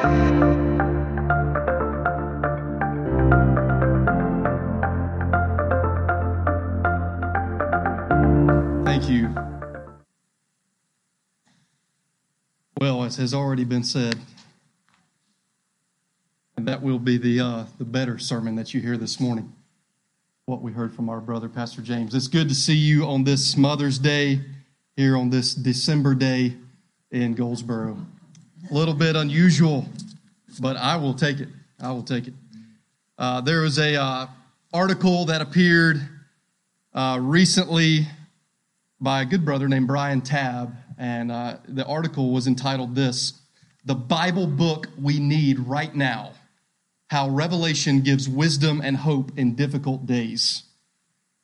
Thank you. Well, as has already been said, and that will be the, uh, the better sermon that you hear this morning, what we heard from our brother, Pastor James. It's good to see you on this Mother's Day, here on this December day in Goldsboro. A little bit unusual, but I will take it. I will take it. Uh, there was a uh, article that appeared uh, recently by a good brother named Brian Tabb, and uh, the article was entitled This The Bible Book We Need Right Now How Revelation Gives Wisdom and Hope in Difficult Days.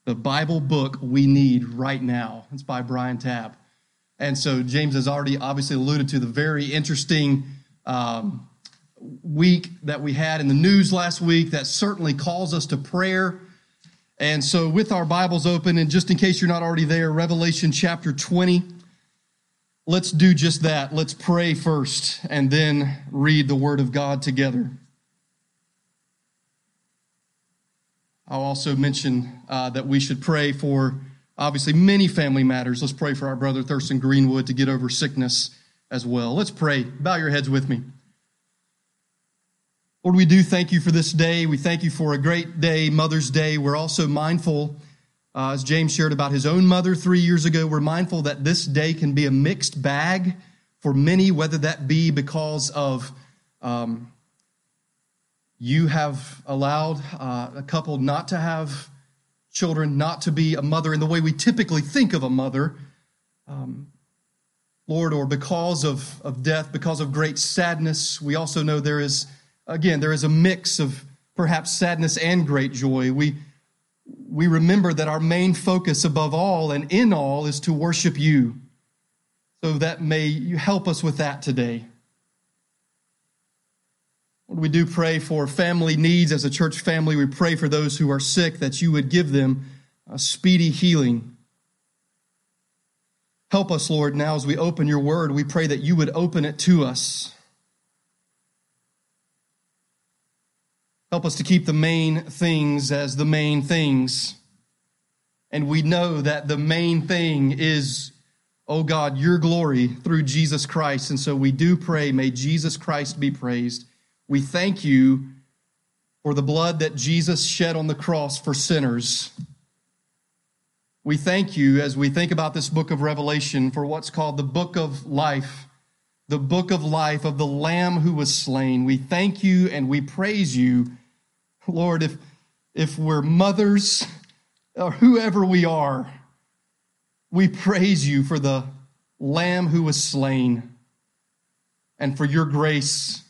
The Bible Book We Need Right Now. It's by Brian Tabb. And so James has already obviously alluded to the very interesting um, week that we had in the news last week that certainly calls us to prayer and so, with our Bibles open, and just in case you're not already there, Revelation chapter 20, let's do just that. Let's pray first and then read the Word of God together. I'll also mention uh, that we should pray for obviously many family matters. Let's pray for our brother Thurston Greenwood to get over sickness as well. Let's pray. Bow your heads with me. Lord, we do thank you for this day. We thank you for a great day, Mother's Day. We're also mindful, uh, as James shared about his own mother three years ago, we're mindful that this day can be a mixed bag for many, whether that be because of um, you have allowed uh, a couple not to have children, not to be a mother in the way we typically think of a mother. Um, Lord, or because of, of death, because of great sadness, we also know there is again, there is a mix of perhaps sadness and great joy. We, we remember that our main focus above all and in all is to worship you. So that may you help us with that today. We do pray for family needs as a church family. We pray for those who are sick that you would give them a speedy healing. Help us, Lord, now as we open your word, we pray that you would open it to us. Help us to keep the main things as the main things. And we know that the main thing is, oh God, your glory through Jesus Christ. And so we do pray, may Jesus Christ be praised. We thank you for the blood that Jesus shed on the cross for sinners. We thank you as we think about this book of Revelation for what's called the book of life, the book of life of the Lamb who was slain. We thank you and we praise you Lord, if, if we're mothers or whoever we are, we praise you for the Lamb who was slain and for your grace.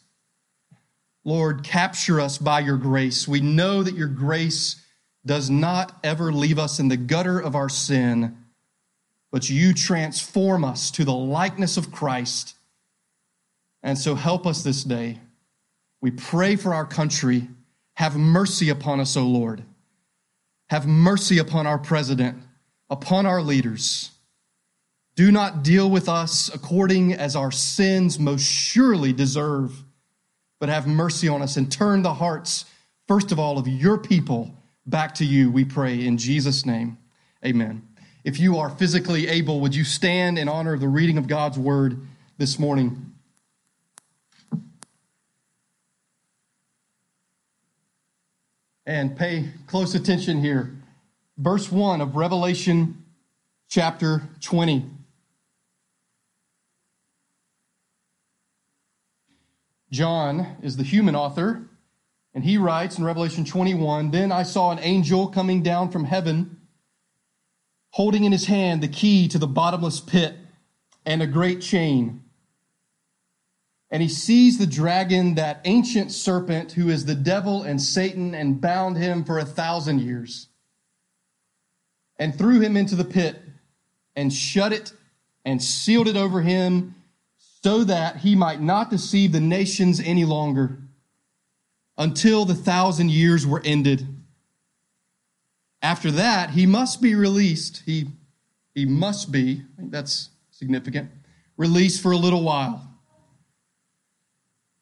Lord, capture us by your grace. We know that your grace does not ever leave us in the gutter of our sin, but you transform us to the likeness of Christ. And so help us this day. We pray for our country. Have mercy upon us, O Lord. Have mercy upon our president, upon our leaders. Do not deal with us according as our sins most surely deserve, but have mercy on us and turn the hearts, first of all, of your people back to you, we pray in Jesus' name. Amen. If you are physically able, would you stand in honor of the reading of God's word this morning? and pay close attention here. Verse 1 of Revelation chapter 20. John is the human author, and he writes in Revelation 21 Then I saw an angel coming down from heaven, holding in his hand the key to the bottomless pit and a great chain. And he seized the dragon, that ancient serpent who is the devil and Satan, and bound him for a thousand years, and threw him into the pit, and shut it, and sealed it over him, so that he might not deceive the nations any longer, until the thousand years were ended. After that, he must be released. He, he must be, that's significant, released for a little while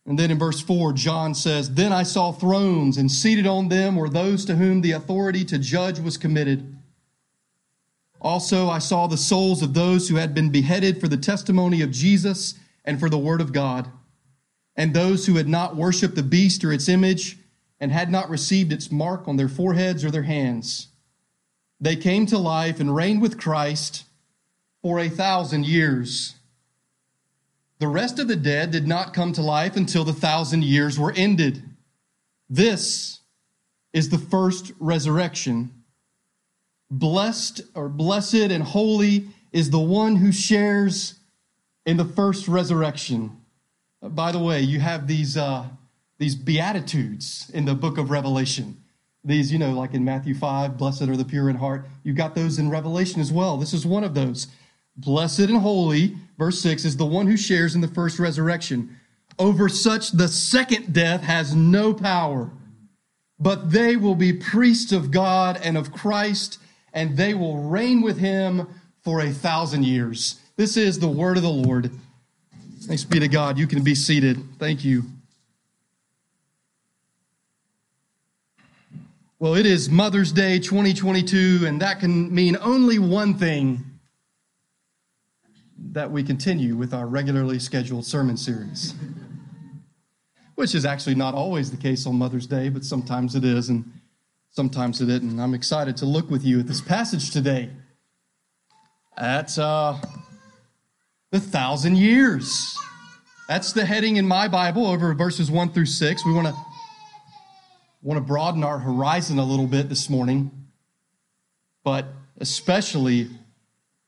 And then in verse 4, John says, Then I saw thrones, and seated on them were those to whom the authority to judge was committed. Also, I saw the souls of those who had been beheaded for the testimony of Jesus and for the word of God, and those who had not worshiped the beast or its image, and had not received its mark on their foreheads or their hands. They came to life and reigned with Christ for a thousand years. The rest of the dead did not come to life until the thousand years were ended. This is the first resurrection. Blessed or blessed and holy is the one who shares in the first resurrection. Uh, by the way, you have these, uh, these beatitudes in the book of Revelation. These, you know, like in Matthew 5, blessed are the pure in heart. You've got those in Revelation as well. This is one of those. Blessed and holy, verse 6, is the one who shares in the first resurrection. Over such the second death has no power, but they will be priests of God and of Christ, and they will reign with him for a thousand years. This is the word of the Lord. Thanks be to God. You can be seated. Thank you. Well, it is Mother's Day 2022, and that can mean only one thing that we continue with our regularly scheduled sermon series, which is actually not always the case on Mother's Day, but sometimes it is, and sometimes it isn't. I'm excited to look with you at this passage today. At uh, the thousand years. That's the heading in my Bible over verses 1 through 6. We want to want to broaden our horizon a little bit this morning, but especially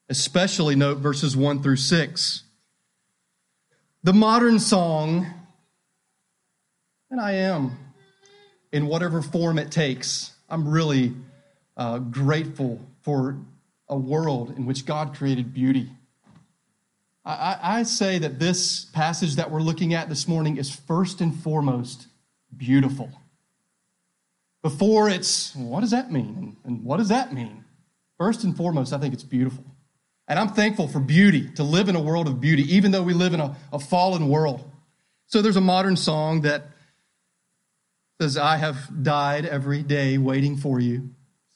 especially note verses 1 through 6. The modern song, and I am, in whatever form it takes, I'm really uh, grateful for a world in which God created beauty. I, I say that this passage that we're looking at this morning is first and foremost beautiful. Before it's, what does that mean? And what does that mean? First and foremost, I think it's beautiful. And I'm thankful for beauty, to live in a world of beauty, even though we live in a, a fallen world. So there's a modern song that says, I have died every day waiting for you.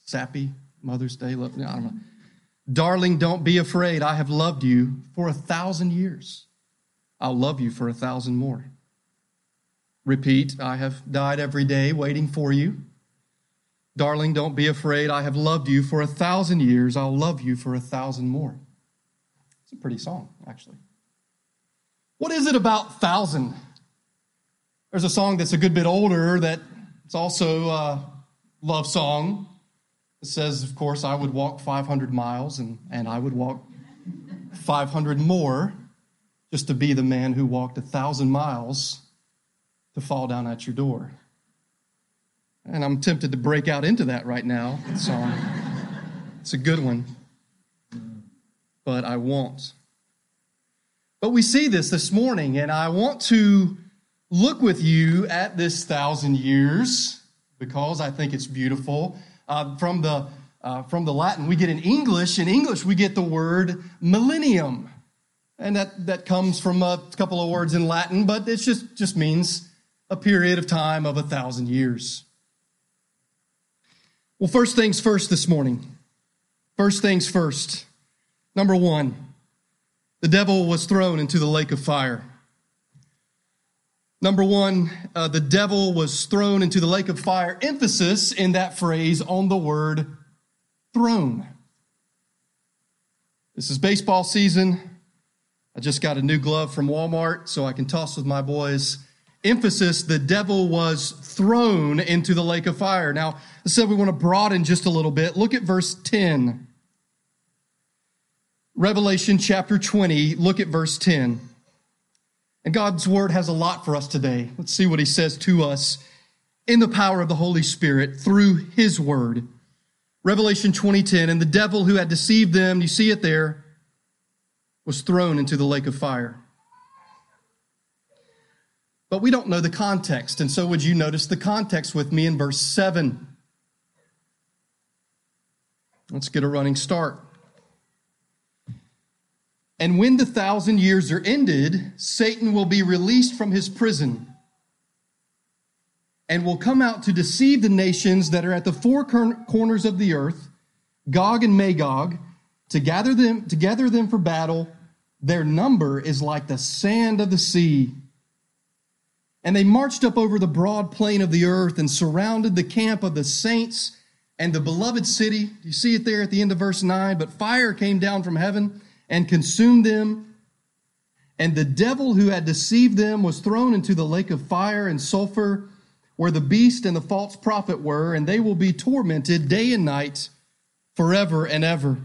Sappy, Mother's Day, love. I don't know. Darling, don't be afraid. I have loved you for a thousand years. I'll love you for a thousand more. Repeat, I have died every day waiting for you. Darling, don't be afraid. I have loved you for a thousand years. I'll love you for a thousand more. It's a pretty song, actually. What is it about thousand? There's a song that's a good bit older that it's also a love song. Says, of course, I would walk 500 miles and, and I would walk 500 more just to be the man who walked a thousand miles to fall down at your door. And I'm tempted to break out into that right now. So it's a good one. But I won't. But we see this this morning, and I want to look with you at this thousand years because I think it's beautiful. Uh, from the uh, from the Latin, we get in English. In English, we get the word millennium, and that that comes from a couple of words in Latin, but it just just means a period of time of a thousand years. Well, first things first this morning. First things first. Number one, the devil was thrown into the lake of fire. Number one, uh, the devil was thrown into the lake of fire. Emphasis in that phrase on the word thrown. This is baseball season. I just got a new glove from Walmart so I can toss with my boys emphasis, the devil was thrown into the lake of fire. Now, I said we want to broaden just a little bit. Look at verse 10. Revelation chapter 20, look at verse 10. And God's word has a lot for us today. Let's see what he says to us in the power of the Holy Spirit through his word. Revelation 20:10 and the devil who had deceived them, you see it there, was thrown into the lake of fire. But we don't know the context. And so, would you notice the context with me in verse 7? Let's get a running start. And when the thousand years are ended, Satan will be released from his prison and will come out to deceive the nations that are at the four corners of the earth, Gog and Magog, to gather them, to gather them for battle. Their number is like the sand of the sea. And they marched up over the broad plain of the earth and surrounded the camp of the saints and the beloved city. You see it there at the end of verse 9. But fire came down from heaven and consumed them. And the devil who had deceived them was thrown into the lake of fire and sulfur, where the beast and the false prophet were, and they will be tormented day and night forever and ever.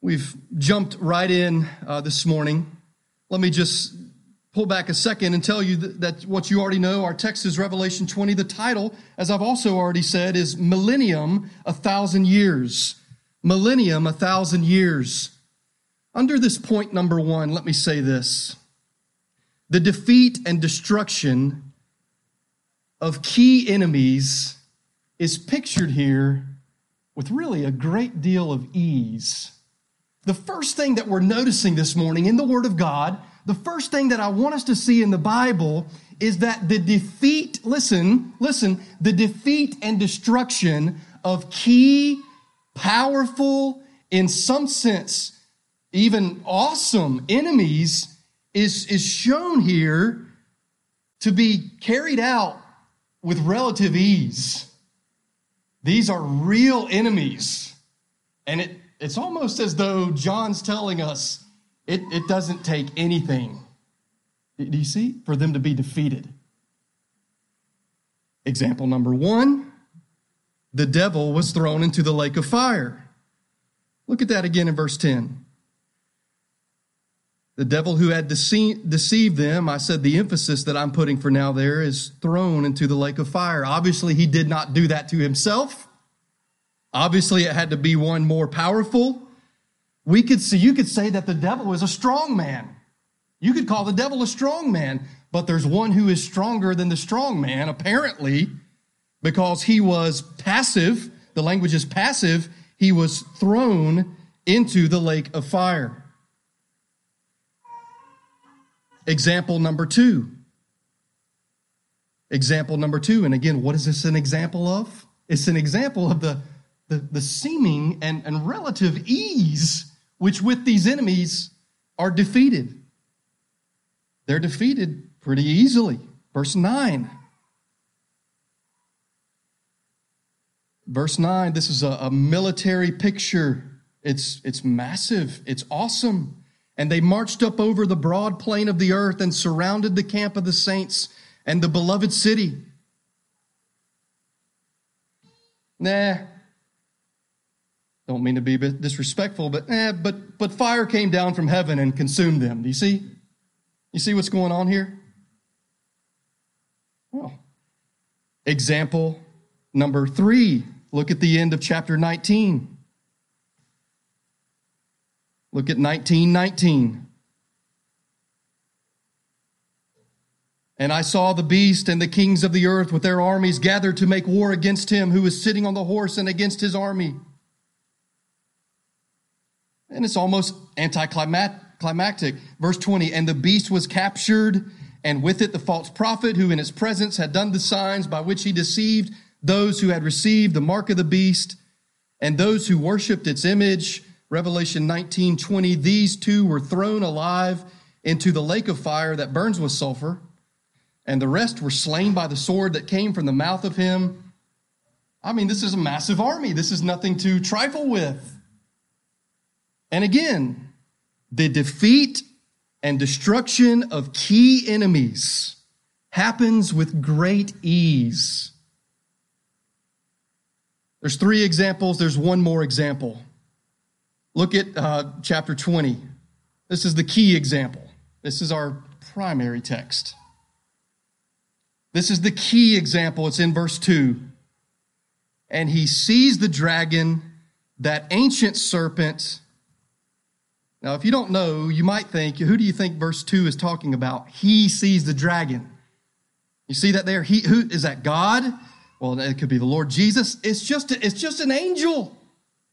We've jumped right in uh, this morning. Let me just pull back a second and tell you that, that, what you already know. Our text is Revelation 20. The title, as I've also already said, is Millennium, a Thousand Years. Millennium, a Thousand Years. Under this point number one, let me say this the defeat and destruction of key enemies is pictured here with really a great deal of ease. The first thing that we're noticing this morning in the Word of God the first thing that I want us to see in the Bible is that the defeat, listen, listen, the defeat and destruction of key, powerful, in some sense, even awesome enemies is, is shown here to be carried out with relative ease. These are real enemies. And it, it's almost as though John's telling us it, it doesn't take anything, do you see, for them to be defeated. Example number one the devil was thrown into the lake of fire. Look at that again in verse 10. The devil who had deceived them, I said the emphasis that I'm putting for now there is thrown into the lake of fire. Obviously, he did not do that to himself. Obviously, it had to be one more powerful. We could see, you could say that the devil is a strong man. You could call the devil a strong man, but there's one who is stronger than the strong man, apparently, because he was passive. The language is passive. He was thrown into the lake of fire. Example number two. Example number two. And again, what is this an example of? It's an example of the, the, the seeming and, and relative ease which with these enemies are defeated. They're defeated pretty easily. Verse 9. Verse 9, this is a, a, military picture. It's, it's massive, it's awesome. And they marched up over the broad plain of the earth and surrounded the camp of the saints and the beloved city. Nah, don't mean to be disrespectful, but eh, but but fire came down from heaven and consumed them. Do you see? You see what's going on here? Well, example number three. Look at the end of chapter 19. Look at 1919. And I saw the beast and the kings of the earth with their armies gathered to make war against him who was sitting on the horse and against his army. And it's almost anticlimactic. Verse 20, and the beast was captured, and with it the false prophet who in its presence had done the signs by which he deceived those who had received the mark of the beast and those who worshiped its image. Revelation 19, 20, these two were thrown alive into the lake of fire that burns with sulfur, and the rest were slain by the sword that came from the mouth of him. I mean, this is a massive army. This is nothing to trifle with. And again, the defeat and destruction of key enemies happens with great ease. There's three examples, there's one more example. Look at uh, chapter 20. This is the key example. This is our primary text. This is the key example. It's in verse 2. And he sees the dragon, that ancient serpent now, if you don't know, you might think, who do you think verse 2 is talking about? He sees the dragon. You see that there? He, who, is that God? Well, it could be the Lord Jesus. It's just, it's just an angel.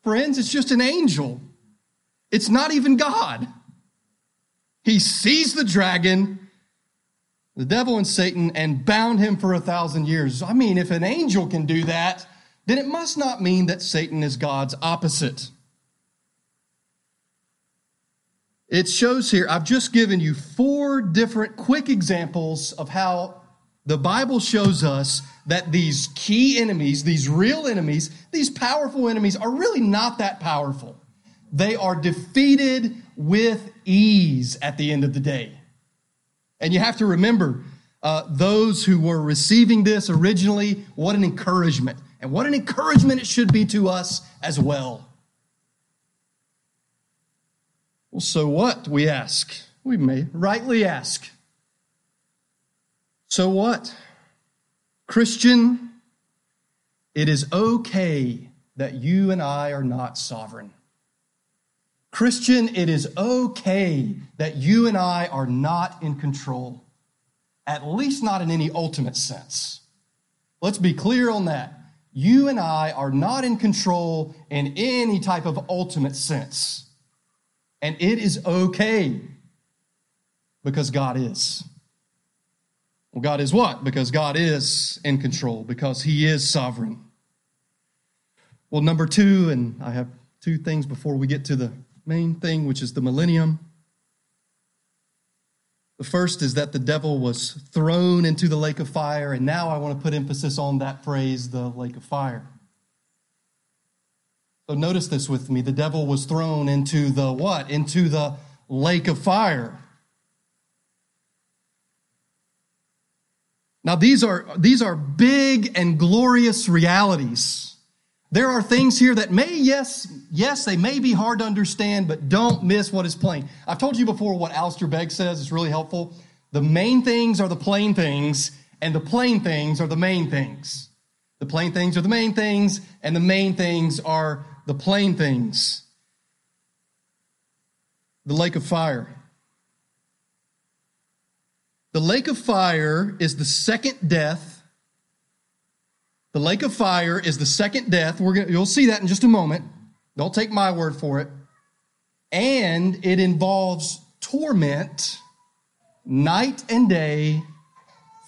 Friends, it's just an angel. It's not even God. He sees the dragon, the devil and Satan, and bound him for a thousand years. I mean, if an angel can do that, then it must not mean that Satan is God's opposite. It shows here, I've just given you four different quick examples of how the Bible shows us that these key enemies, these real enemies, these powerful enemies are really not that powerful. They are defeated with ease at the end of the day. And you have to remember uh, those who were receiving this originally, what an encouragement. And what an encouragement it should be to us as well. Well, so what? We ask. We may rightly ask. So what? Christian, it is okay that you and I are not sovereign. Christian, it is okay that you and I are not in control, at least not in any ultimate sense. Let's be clear on that. You and I are not in control in any type of ultimate sense. And it is okay because God is. Well, God is what? Because God is in control, because He is sovereign. Well, number two, and I have two things before we get to the main thing, which is the millennium. The first is that the devil was thrown into the lake of fire, and now I want to put emphasis on that phrase, the lake of fire. So notice this with me. The devil was thrown into the what? Into the lake of fire. Now these are these are big and glorious realities. There are things here that may yes, yes, they may be hard to understand, but don't miss what is plain. I've told you before what Alistair Begg says is really helpful. The main things are the plain things, and the plain things are the main things. The plain things are the main things, and the main things are the plain things. The lake of fire. The lake of fire is the second death. The lake of fire is the second death. We're gonna, you'll see that in just a moment. Don't take my word for it. And it involves torment night and day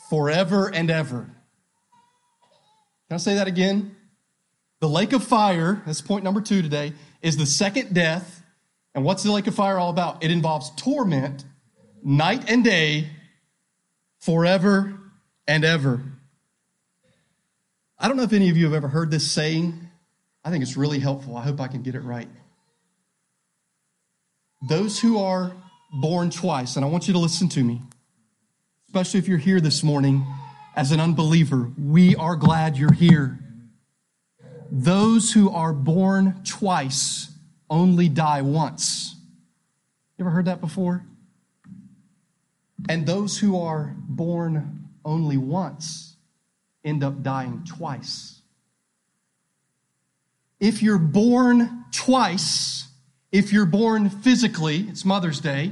forever and ever. Can I say that again? The lake of fire, that's point number two today, is the second death. And what's the lake of fire all about? It involves torment night and day, forever and ever. I don't know if any of you have ever heard this saying. I think it's really helpful. I hope I can get it right. Those who are born twice, and I want you to listen to me, especially if you're here this morning as an unbeliever, we are glad you're here. Those who are born twice only die once. You ever heard that before? And those who are born only once end up dying twice. If you're born twice, if you're born physically, it's Mother's Day.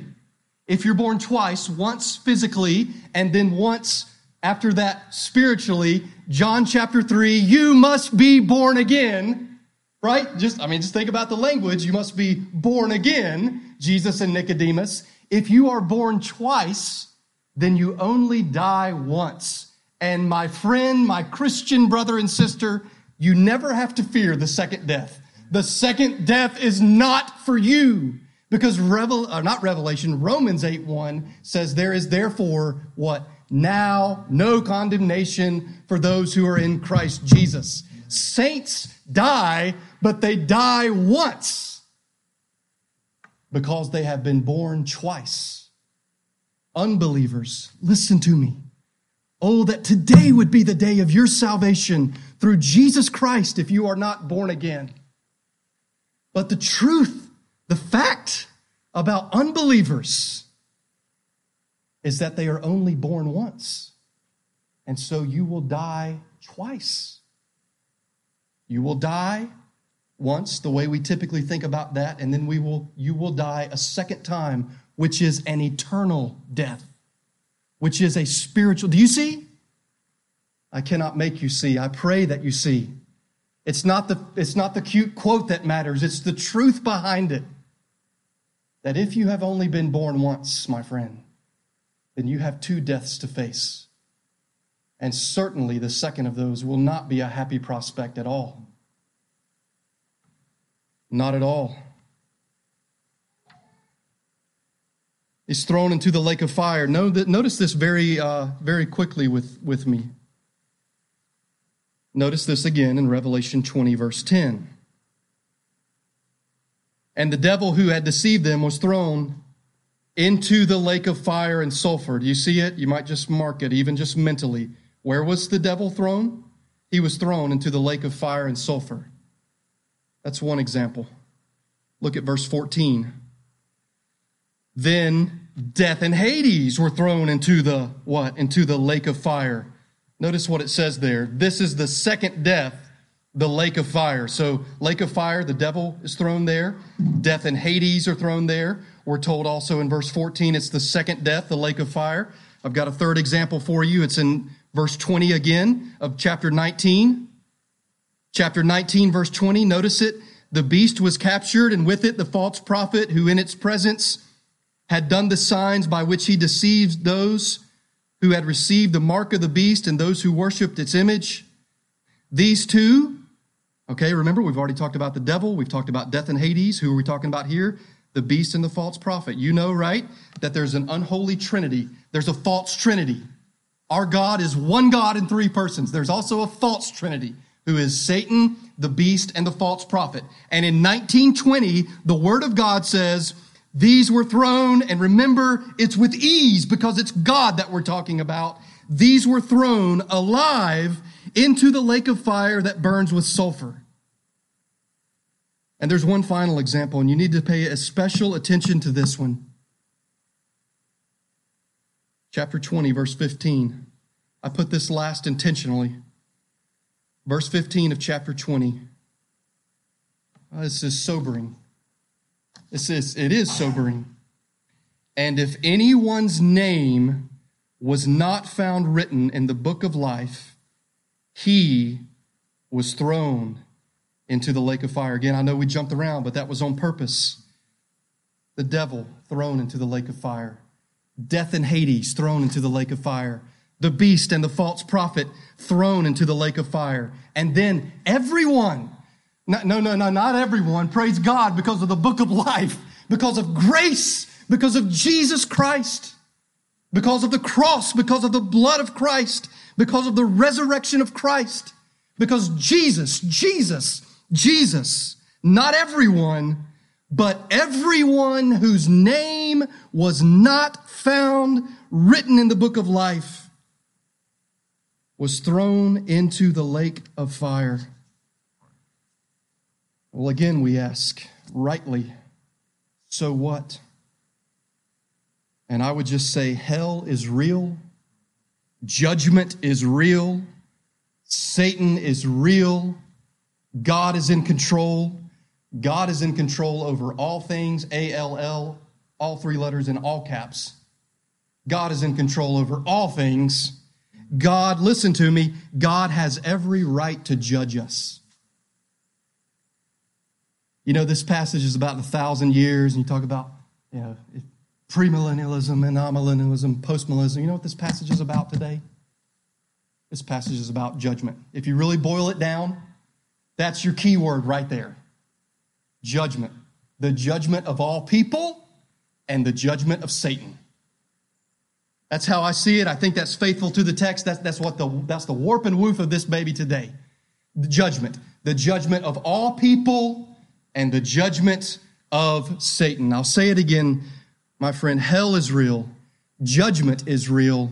If you're born twice, once physically and then once after that spiritually, John chapter 3, you must be born again, right? Just, I mean, just think about the language. You must be born again, Jesus and Nicodemus. If you are born twice, then you only die once. And my friend, my Christian brother and sister, you never have to fear the second death. The second death is not for you because Revel, uh, not Revelation, Romans 8 1 says there is therefore what? now no condemnation for those who are in Christ Jesus. Saints die, but they die once because they have been born twice. Unbelievers, listen to me. Oh, that today would be the day of your salvation through Jesus Christ if you are not born again. But the truth, the fact about unbelievers is that they are only born once. And so you will die twice. You will die once, the way we typically think about that, and then we will, you will die a second time, which is an eternal death, which is a spiritual. Do you see? I cannot make you see. I pray that you see. It's not the, it's not the cute quote that matters, it's the truth behind it. that if you have only been born once, my friend, then you have two deaths to face. And certainly the second of those will not be a happy prospect at all. Not at all. He's thrown into the lake of fire. Notice this very, uh, very quickly with, with me. Notice this again in Revelation 20, verse 10. And the devil who had deceived them was thrown into the lake of fire and sulfur. Do you see it? You might just mark it, even just mentally. Where was the devil thrown? He was thrown into the lake of fire and sulfur. That's one example. Look at verse 14. Then death and Hades were thrown into the what? Into the lake of fire. Notice what it says there. This is the second death, the lake of fire. So, lake of fire, the devil is thrown there. Death and Hades are thrown there. We're told also in verse 14 it's the second death, the lake of fire. I've got a third example for you. It's in verse 20 again of chapter 19. Chapter 19, verse 20. Notice it. The beast was captured, and with it the false prophet who in its presence had done the signs by which he deceived those who had received the mark of the beast and those who worshiped its image. These two, okay, remember we've already talked about the devil, we've talked about death and Hades. Who are we talking about here? The beast and the false prophet. You know, right, that there's an unholy trinity, there's a false trinity. Our God is one God in three persons. There's also a false trinity who is Satan, the beast, and the false prophet. And in 1920, the word of God says, these were thrown, and remember, it's with ease because it's God that we're talking about. These were thrown alive into the lake of fire that burns with sulfur. And there's one final example, and you need to pay special attention to this one. Chapter 20, verse 15. I put this last intentionally. Verse 15 of chapter 20. this is sobering. It says, it is sobering. And if anyone's name was not found written in the book of life, he was thrown into the lake of fire. Again, I know we jumped around, but that was on purpose. The devil thrown into the lake of fire. Death and Hades thrown into the lake of fire. The beast and the false prophet thrown into the lake of fire. And then everyone no, no, no, no, not everyone. Praise God because of the book of life, because of grace, because of Jesus Christ, because of the cross, because of the blood of Christ, because of the resurrection of Christ, because Jesus, Jesus, Jesus, not everyone, but everyone whose name was not found written in the book of life was thrown into the lake of fire. Well, again, we ask rightly, so what? And I would just say hell is real, judgment is real, Satan is real, God is in control. God is in control over all things, A L L, all three letters in all caps. God is in control over all things. God, listen to me, God has every right to judge us. You know, this passage is about a thousand years, and you talk about, you know, premillennialism and amillennialism, postmillennialism. You know what this passage is about today? This passage is about judgment. If you really boil it down, that's your key word right there judgment. The judgment of all people and the judgment of Satan. That's how I see it. I think that's faithful to the text. That's, that's what the, that's the warp and woof of this baby today. The judgment. The judgment of all people and the judgment of Satan. I'll say it again, my friend hell is real, judgment is real,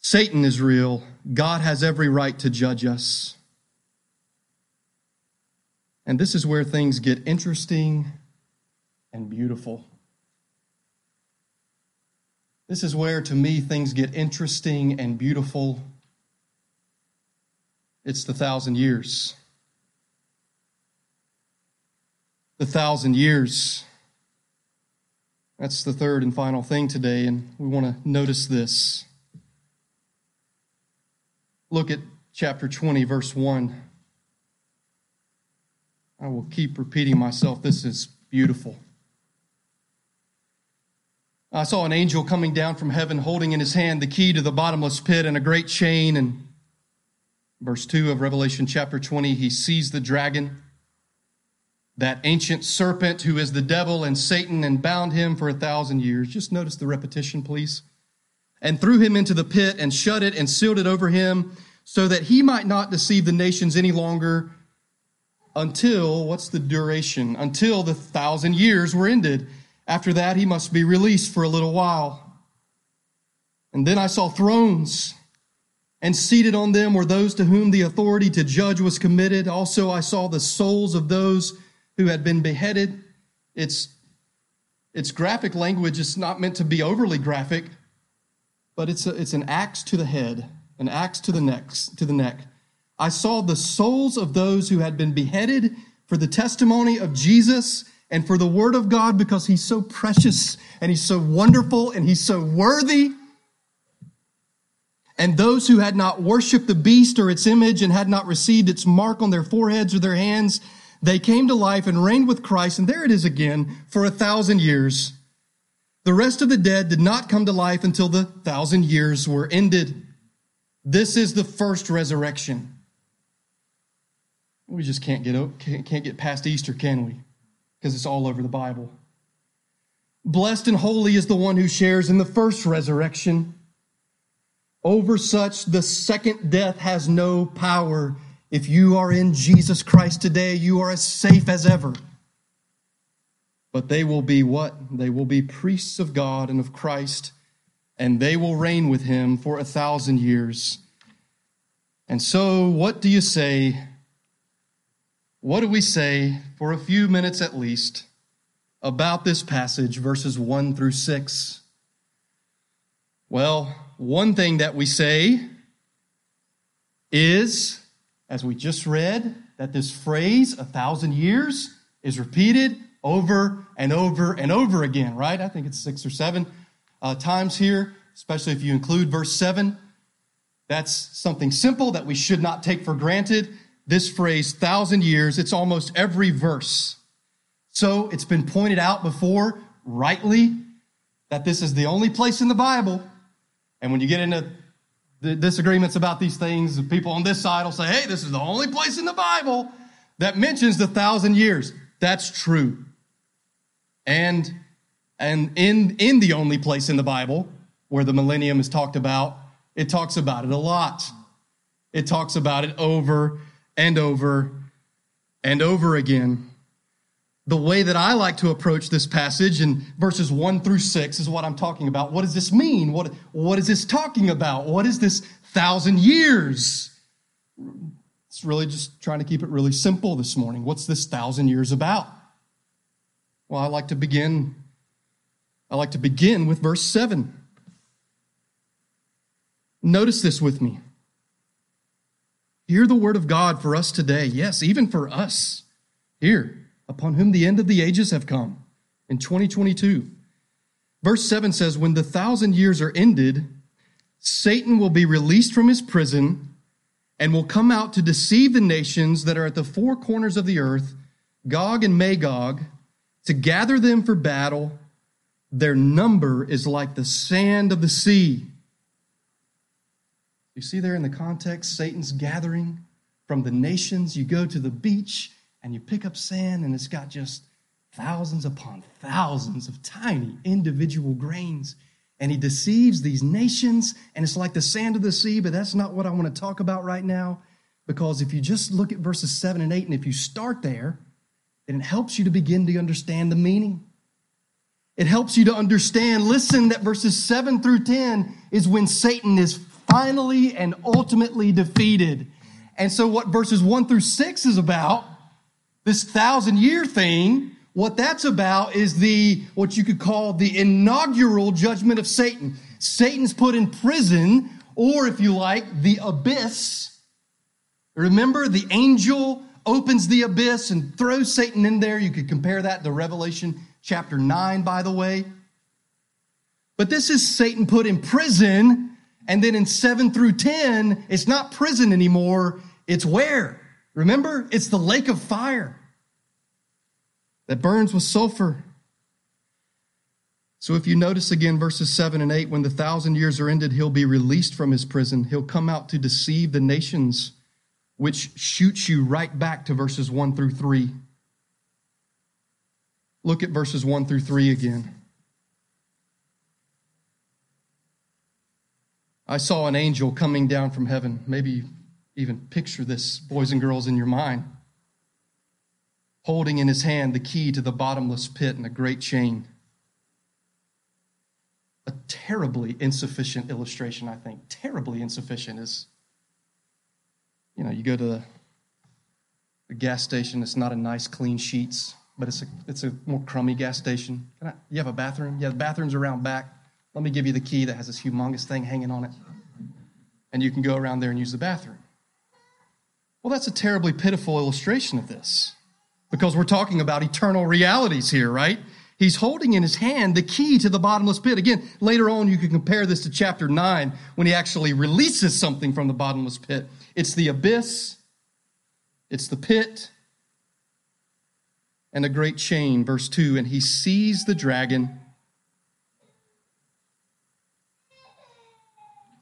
Satan is real. God has every right to judge us. And this is where things get interesting and beautiful. This is where, to me, things get interesting and beautiful. It's the thousand years. the thousand years. That's the third and final thing today, and we want to notice this. Look at chapter 20, verse 1. I will keep repeating myself. This is beautiful. I saw an angel coming down from heaven holding in his hand the key to the bottomless pit and a great chain. And verse 2 of Revelation chapter 20, he sees the dragon, that ancient serpent who is the devil and Satan, and bound him for a thousand years. Just notice the repetition, please. And threw him into the pit and shut it and sealed it over him so that he might not deceive the nations any longer until, what's the duration? Until the thousand years were ended. After that, he must be released for a little while. And then I saw thrones, and seated on them were those to whom the authority to judge was committed. Also, I saw the souls of those who had been beheaded. It's, it's graphic language. It's not meant to be overly graphic, but it's, a, it's an axe to the head an axe to the neck, to the neck. I saw the souls of those who had been beheaded for the testimony of Jesus and for the word of God because he's so precious and he's so wonderful and he's so worthy. And those who had not worshiped the beast or its image and had not received its mark on their foreheads or their hands, they came to life and reigned with Christ. And there it is again for a thousand years. The rest of the dead did not come to life until the thousand years were ended. This is the first resurrection. We just can't get, can't get past Easter, can we? Because it's all over the Bible. Blessed and holy is the one who shares in the first resurrection. Over such, the second death has no power. If you are in Jesus Christ today, you are as safe as ever. But they will be what? They will be priests of God and of Christ and they will reign with him for a thousand years. And so, what do you say? What do we say for a few minutes at least about this passage, verses 1 through 6? Well, one thing that we say is, as we just read, that this phrase, a thousand years, is repeated over and over and over again, right? I think it's six or seven uh, times here, especially if you include verse 7. That's something simple that we should not take for granted. This phrase, thousand years, it's almost every verse. So it's been pointed out before, rightly, that this is the only place in the Bible. And when you get into the disagreements about these things, the people on this side will say, hey, this is the only place in the Bible that mentions the thousand years. That's true. And and in, in the only place in the Bible where the millennium is talked about, it talks about it a lot. It talks about it over and over and over again. The way that I like to approach this passage in verses one through six is what I'm talking about. What does this mean? What, what is this talking about? What is this thousand years? It's really just trying to keep it really simple this morning. What's this thousand years about? Well, I like to begin I like to begin with verse 7. Notice this with me. Hear the word of God for us today. Yes, even for us here, upon whom the end of the ages have come in 2022. Verse 7 says, When the thousand years are ended, Satan will be released from his prison and will come out to deceive the nations that are at the four corners of the earth, Gog and Magog, to gather them for battle their number is like the sand of the sea. You see there in the context, Satan's gathering from the nations. You go to the beach and you pick up sand, and it's got just thousands upon thousands of tiny individual grains. And he deceives these nations, and it's like the sand of the sea, but that's not what I want to talk about right now. Because if you just look at verses 7 and 8, and if you start there, then it helps you to begin to understand the meaning. It helps you to understand. Listen, that verses 7 through 10 is when Satan is finally and ultimately defeated. And so, what verses 1 through 6 is about, this thousand year thing, what that's about is the, what you could call the inaugural judgment of Satan. Satan's put in prison, or if you like, the abyss. Remember, the angel opens the abyss and throws Satan in there. You could compare that to Revelation chapter 9, by the way. But this is Satan put in prison. And then in 7 through 10, it's not prison anymore. It's where? Remember? It's the lake of fire that burns with sulfur. So if you notice again verses 7 and 8, when the thousand years are ended, he'll be released from his prison. He'll come out to deceive the nations, which shoots you right back to verses 1 through 3. Look at verses 1 through 3 again. I saw an angel coming down from heaven. Maybe even picture this, boys and girls, in your mind. Holding in his hand the key to the bottomless pit and a great chain. A terribly insufficient illustration, I think. Terribly insufficient is, you know, you go to the gas station, it's not a nice, clean sheets, but it's a, it's a more crummy gas station. I, you have a bathroom? Yeah, the bathroom's around back. Let me give you the key that has this humongous thing hanging on it. And you can go around there and use the bathroom. Well, that's a terribly pitiful illustration of this because we're talking about eternal realities here, right? He's holding in his hand the key to the bottomless pit. Again, later on, you can compare this to chapter 9 when he actually releases something from the bottomless pit. It's the abyss, it's the pit, and a great chain. Verse 2 And he sees the dragon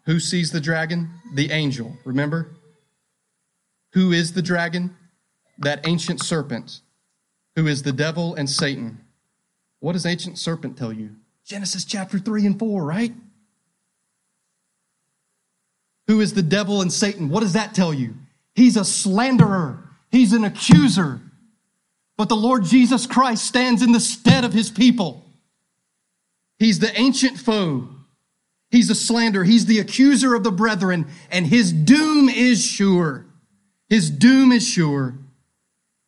Who sees the dragon? The angel, remember? Who is the dragon? That ancient serpent, who is the devil and Satan. What does ancient serpent tell you? Genesis chapter 3 and 4, right? Who is the devil and Satan? What does that tell you? He's a slanderer, he's an accuser. But the Lord Jesus Christ stands in the stead of his people. He's the ancient foe He's a slanderer. He's the accuser of the brethren, and his doom is sure. His doom is sure.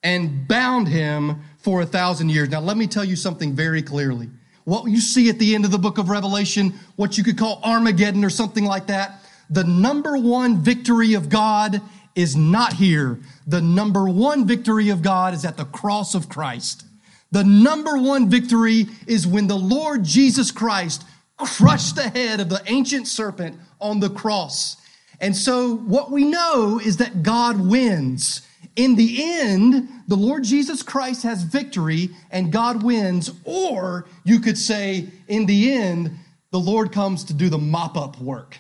And bound him for a thousand years. Now, let me tell you something very clearly. What you see at the end of the book of Revelation, what you could call Armageddon or something like that, the number one victory of God is not here. The number one victory of God is at the cross of Christ. The number one victory is when the Lord Jesus Christ crushed the head of the ancient serpent on the cross. And so what we know is that God wins. In the end, the Lord Jesus Christ has victory and God wins. Or you could say, in the end, the Lord comes to do the mop up work.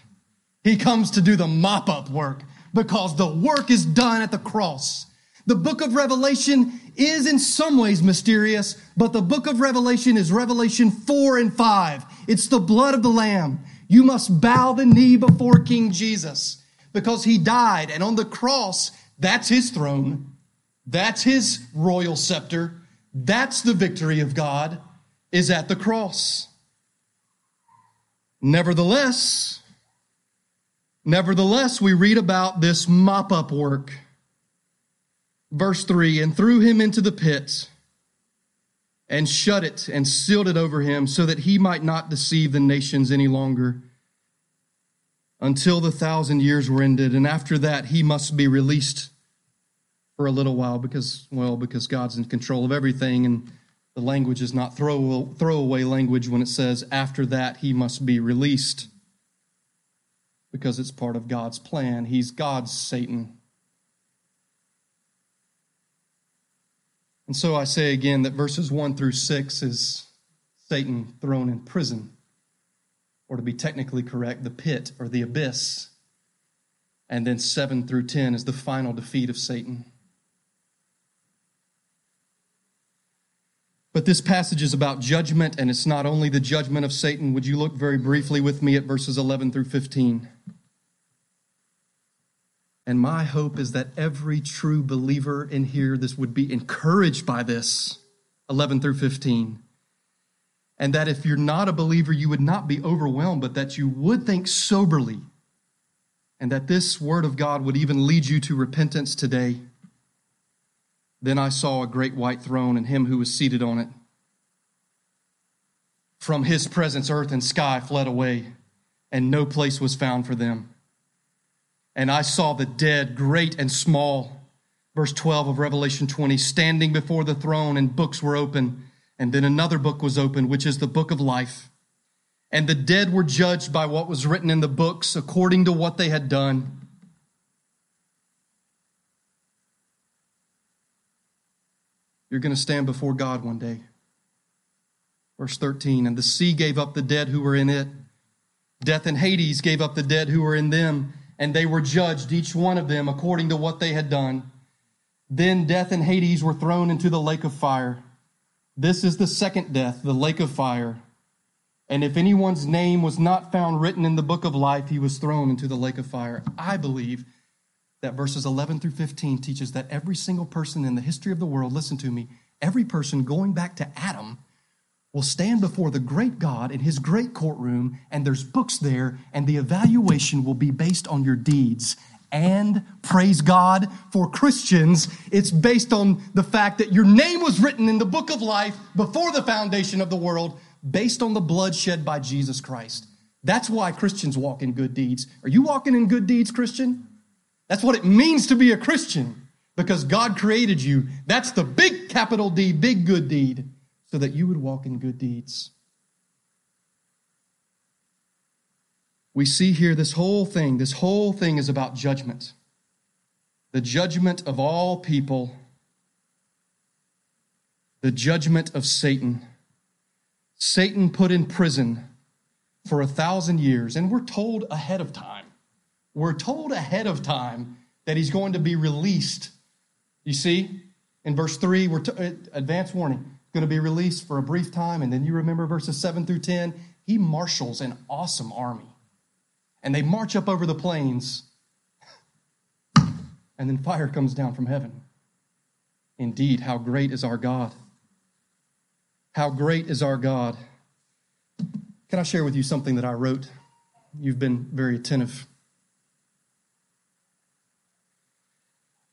He comes to do the mop up work because the work is done at the cross. The book of Revelation is in some ways mysterious, but the book of Revelation is Revelation 4 and 5. It's the blood of the Lamb. You must bow the knee before King Jesus because he died. And on the cross, that's his throne. That's his royal scepter. That's the victory of God is at the cross. Nevertheless, nevertheless, we read about this mop up work Verse 3 And threw him into the pit and shut it and sealed it over him so that he might not deceive the nations any longer until the thousand years were ended. And after that, he must be released for a little while because, well, because God's in control of everything. And the language is not throw, throwaway language when it says, after that, he must be released because it's part of God's plan. He's God's Satan. And so I say again that verses 1 through 6 is Satan thrown in prison, or to be technically correct, the pit or the abyss. And then 7 through 10 is the final defeat of Satan. But this passage is about judgment, and it's not only the judgment of Satan. Would you look very briefly with me at verses 11 through 15? And my hope is that every true believer in here this would be encouraged by this 11 through 15. And that if you're not a believer, you would not be overwhelmed, but that you would think soberly. And that this word of God would even lead you to repentance today. Then I saw a great white throne and him who was seated on it. From his presence, earth and sky fled away, and no place was found for them and I saw the dead, great and small. Verse 12 of Revelation 20, standing before the throne, and books were open. And then another book was opened, which is the book of life. And the dead were judged by what was written in the books according to what they had done. You're going to stand before God one day. Verse 13, and the sea gave up the dead who were in it. Death and Hades gave up the dead who were in them, and they were judged, each one of them, according to what they had done. Then death and Hades were thrown into the lake of fire. This is the second death, the lake of fire. And if anyone's name was not found written in the book of life, he was thrown into the lake of fire. I believe that verses 11 through 15 teaches that every single person in the history of the world, listen to me, every person going back to Adam will stand before the great God in his great courtroom, and there's books there, and the evaluation will be based on your deeds. And praise God for Christians, it's based on the fact that your name was written in the book of life before the foundation of the world, based on the blood shed by Jesus Christ. That's why Christians walk in good deeds. Are you walking in good deeds, Christian? That's what it means to be a Christian because God created you. That's the big capital D, big good deed, so that you would walk in good deeds. We see here this whole thing, this whole thing is about judgment. The judgment of all people, the judgment of Satan. Satan put in prison for a thousand years, and we're told ahead of time we're told ahead of time that he's going to be released. You see, in verse 3, we're t- uh, advance warning, going to be released for a brief time. And then you remember verses 7 through 10, he marshals an awesome army. And they march up over the plains. And then fire comes down from heaven. Indeed, how great is our God! How great is our God! Can I share with you something that I wrote? You've been very attentive.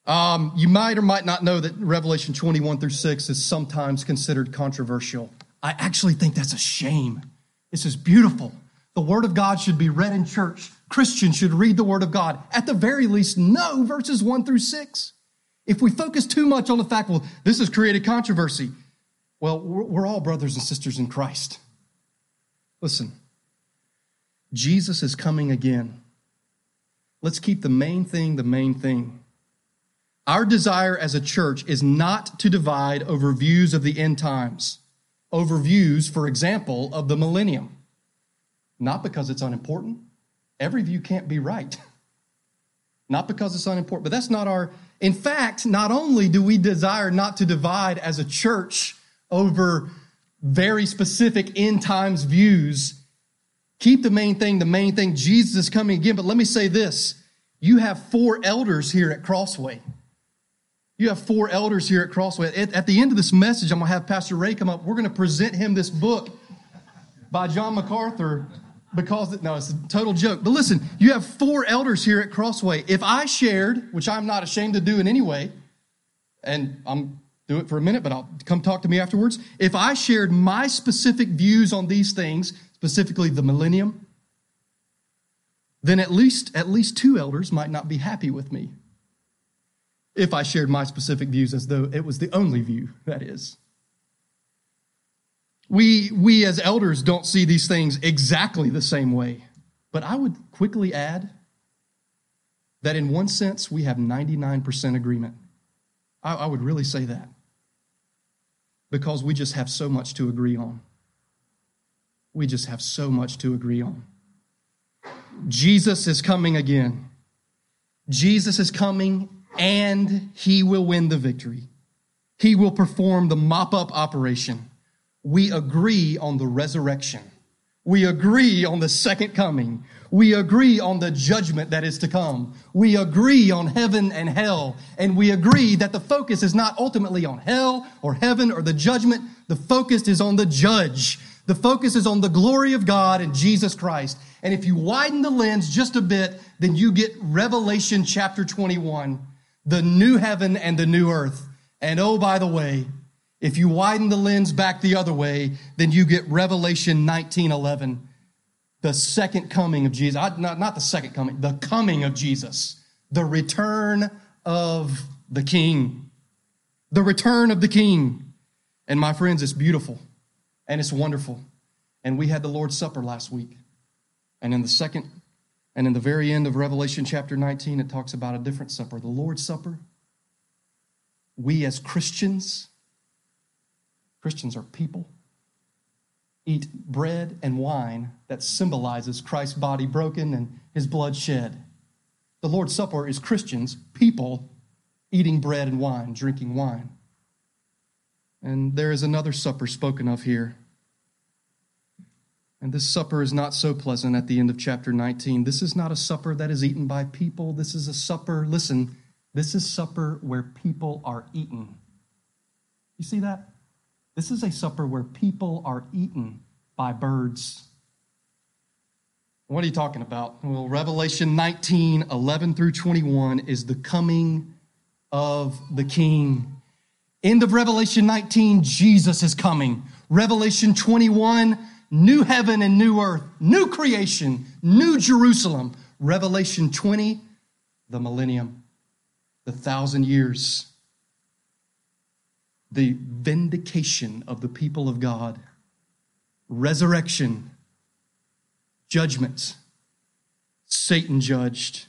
Um, you might or might not know that Revelation 21 through 6 is sometimes considered controversial. I actually think that's a shame. This is beautiful. The Word of God should be read in church. Christians should read the Word of God. At the very least, know verses 1 through 6. If we focus too much on the fact, well, this has created controversy, well, we're all brothers and sisters in Christ. Listen, Jesus is coming again. Let's keep the main thing the main thing. Our desire as a church is not to divide over views of the end times, over views, for example, of the millennium. Not because it's unimportant. Every view can't be right. Not because it's unimportant, but that's not our. In fact, not only do we desire not to divide as a church over very specific end times views, keep the main thing the main thing. Jesus is coming again. But let me say this you have four elders here at Crossway. You have four elders here at Crossway. At, at the end of this message, I'm going to have Pastor Ray come up. We're going to present him this book by John MacArthur because, no, it's a total joke. But listen, you have four elders here at Crossway. If I shared, which I'm not ashamed to do in any way, and I'm do it for a minute, but I'll come talk to me afterwards. If I shared my specific views on these things, specifically the millennium, then at least at least two elders might not be happy with me if I shared my specific views as though it was the only view, that is. We, we as elders don't see these things exactly the same way. But I would quickly add that in one sense, we have 99% agreement. I, I would really say that. Because we just have so much to agree on. We just have so much to agree on. Jesus is coming again. Jesus is coming and he will win the victory. He will perform the mop up operation. We agree on the resurrection. We agree on the second coming. We agree on the judgment that is to come. We agree on heaven and hell. And we agree that the focus is not ultimately on hell or heaven or the judgment. The focus is on the judge. The focus is on the glory of God and Jesus Christ. And if you widen the lens just a bit, then you get Revelation chapter 21 the new heaven and the new earth. And oh, by the way, if you widen the lens back the other way, then you get Revelation 19:11, the second coming of Jesus. Not, not the second coming, the coming of Jesus, the return of the King, the return of the King. And my friends, it's beautiful and it's wonderful. And we had the Lord's Supper last week. And in the second and in the very end of Revelation chapter 19, it talks about a different supper, the Lord's Supper. We as Christians, Christians are people. eat bread and wine that symbolizes Christ's body broken and his blood shed. The Lord's Supper is Christians, people, eating bread and wine, drinking wine. And there is another supper spoken of here. And this supper is not so pleasant at the end of chapter 19. This is not a supper that is eaten by people. This is a supper, listen, this is supper where people are eaten. You see that? This is a supper where people are eaten by birds. What are you talking about? Well, Revelation 19, 11 through 21 is the coming of the King. End of Revelation 19, Jesus is coming. Revelation 21, new heaven and new earth, new creation, new Jerusalem. Revelation 20, the millennium, the thousand years the vindication of the people of God, resurrection, judgment, Satan judged.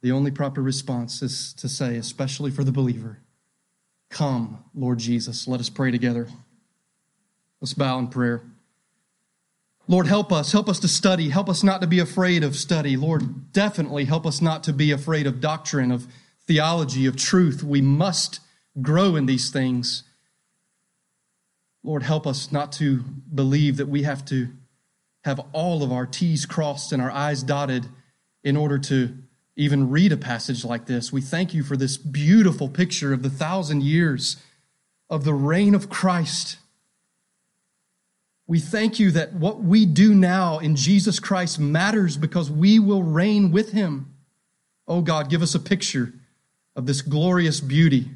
The only proper response is to say, especially for the believer, Come, Lord Jesus. Let us pray together. Let's bow in prayer. Lord, help us. Help us to study. Help us not to be afraid of study. Lord, definitely help us not to be afraid of doctrine, of theology, of truth. We must grow in these things. Lord, help us not to believe that we have to have all of our T's crossed and our I's dotted in order to even read a passage like this. We thank you for this beautiful picture of the thousand years of the reign of Christ. We thank you that what we do now in Jesus Christ matters because we will reign with him. Oh God, give us a picture of this glorious beauty,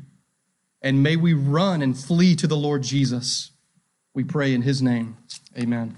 and may we run and flee to the Lord Jesus. We pray in his name. Amen.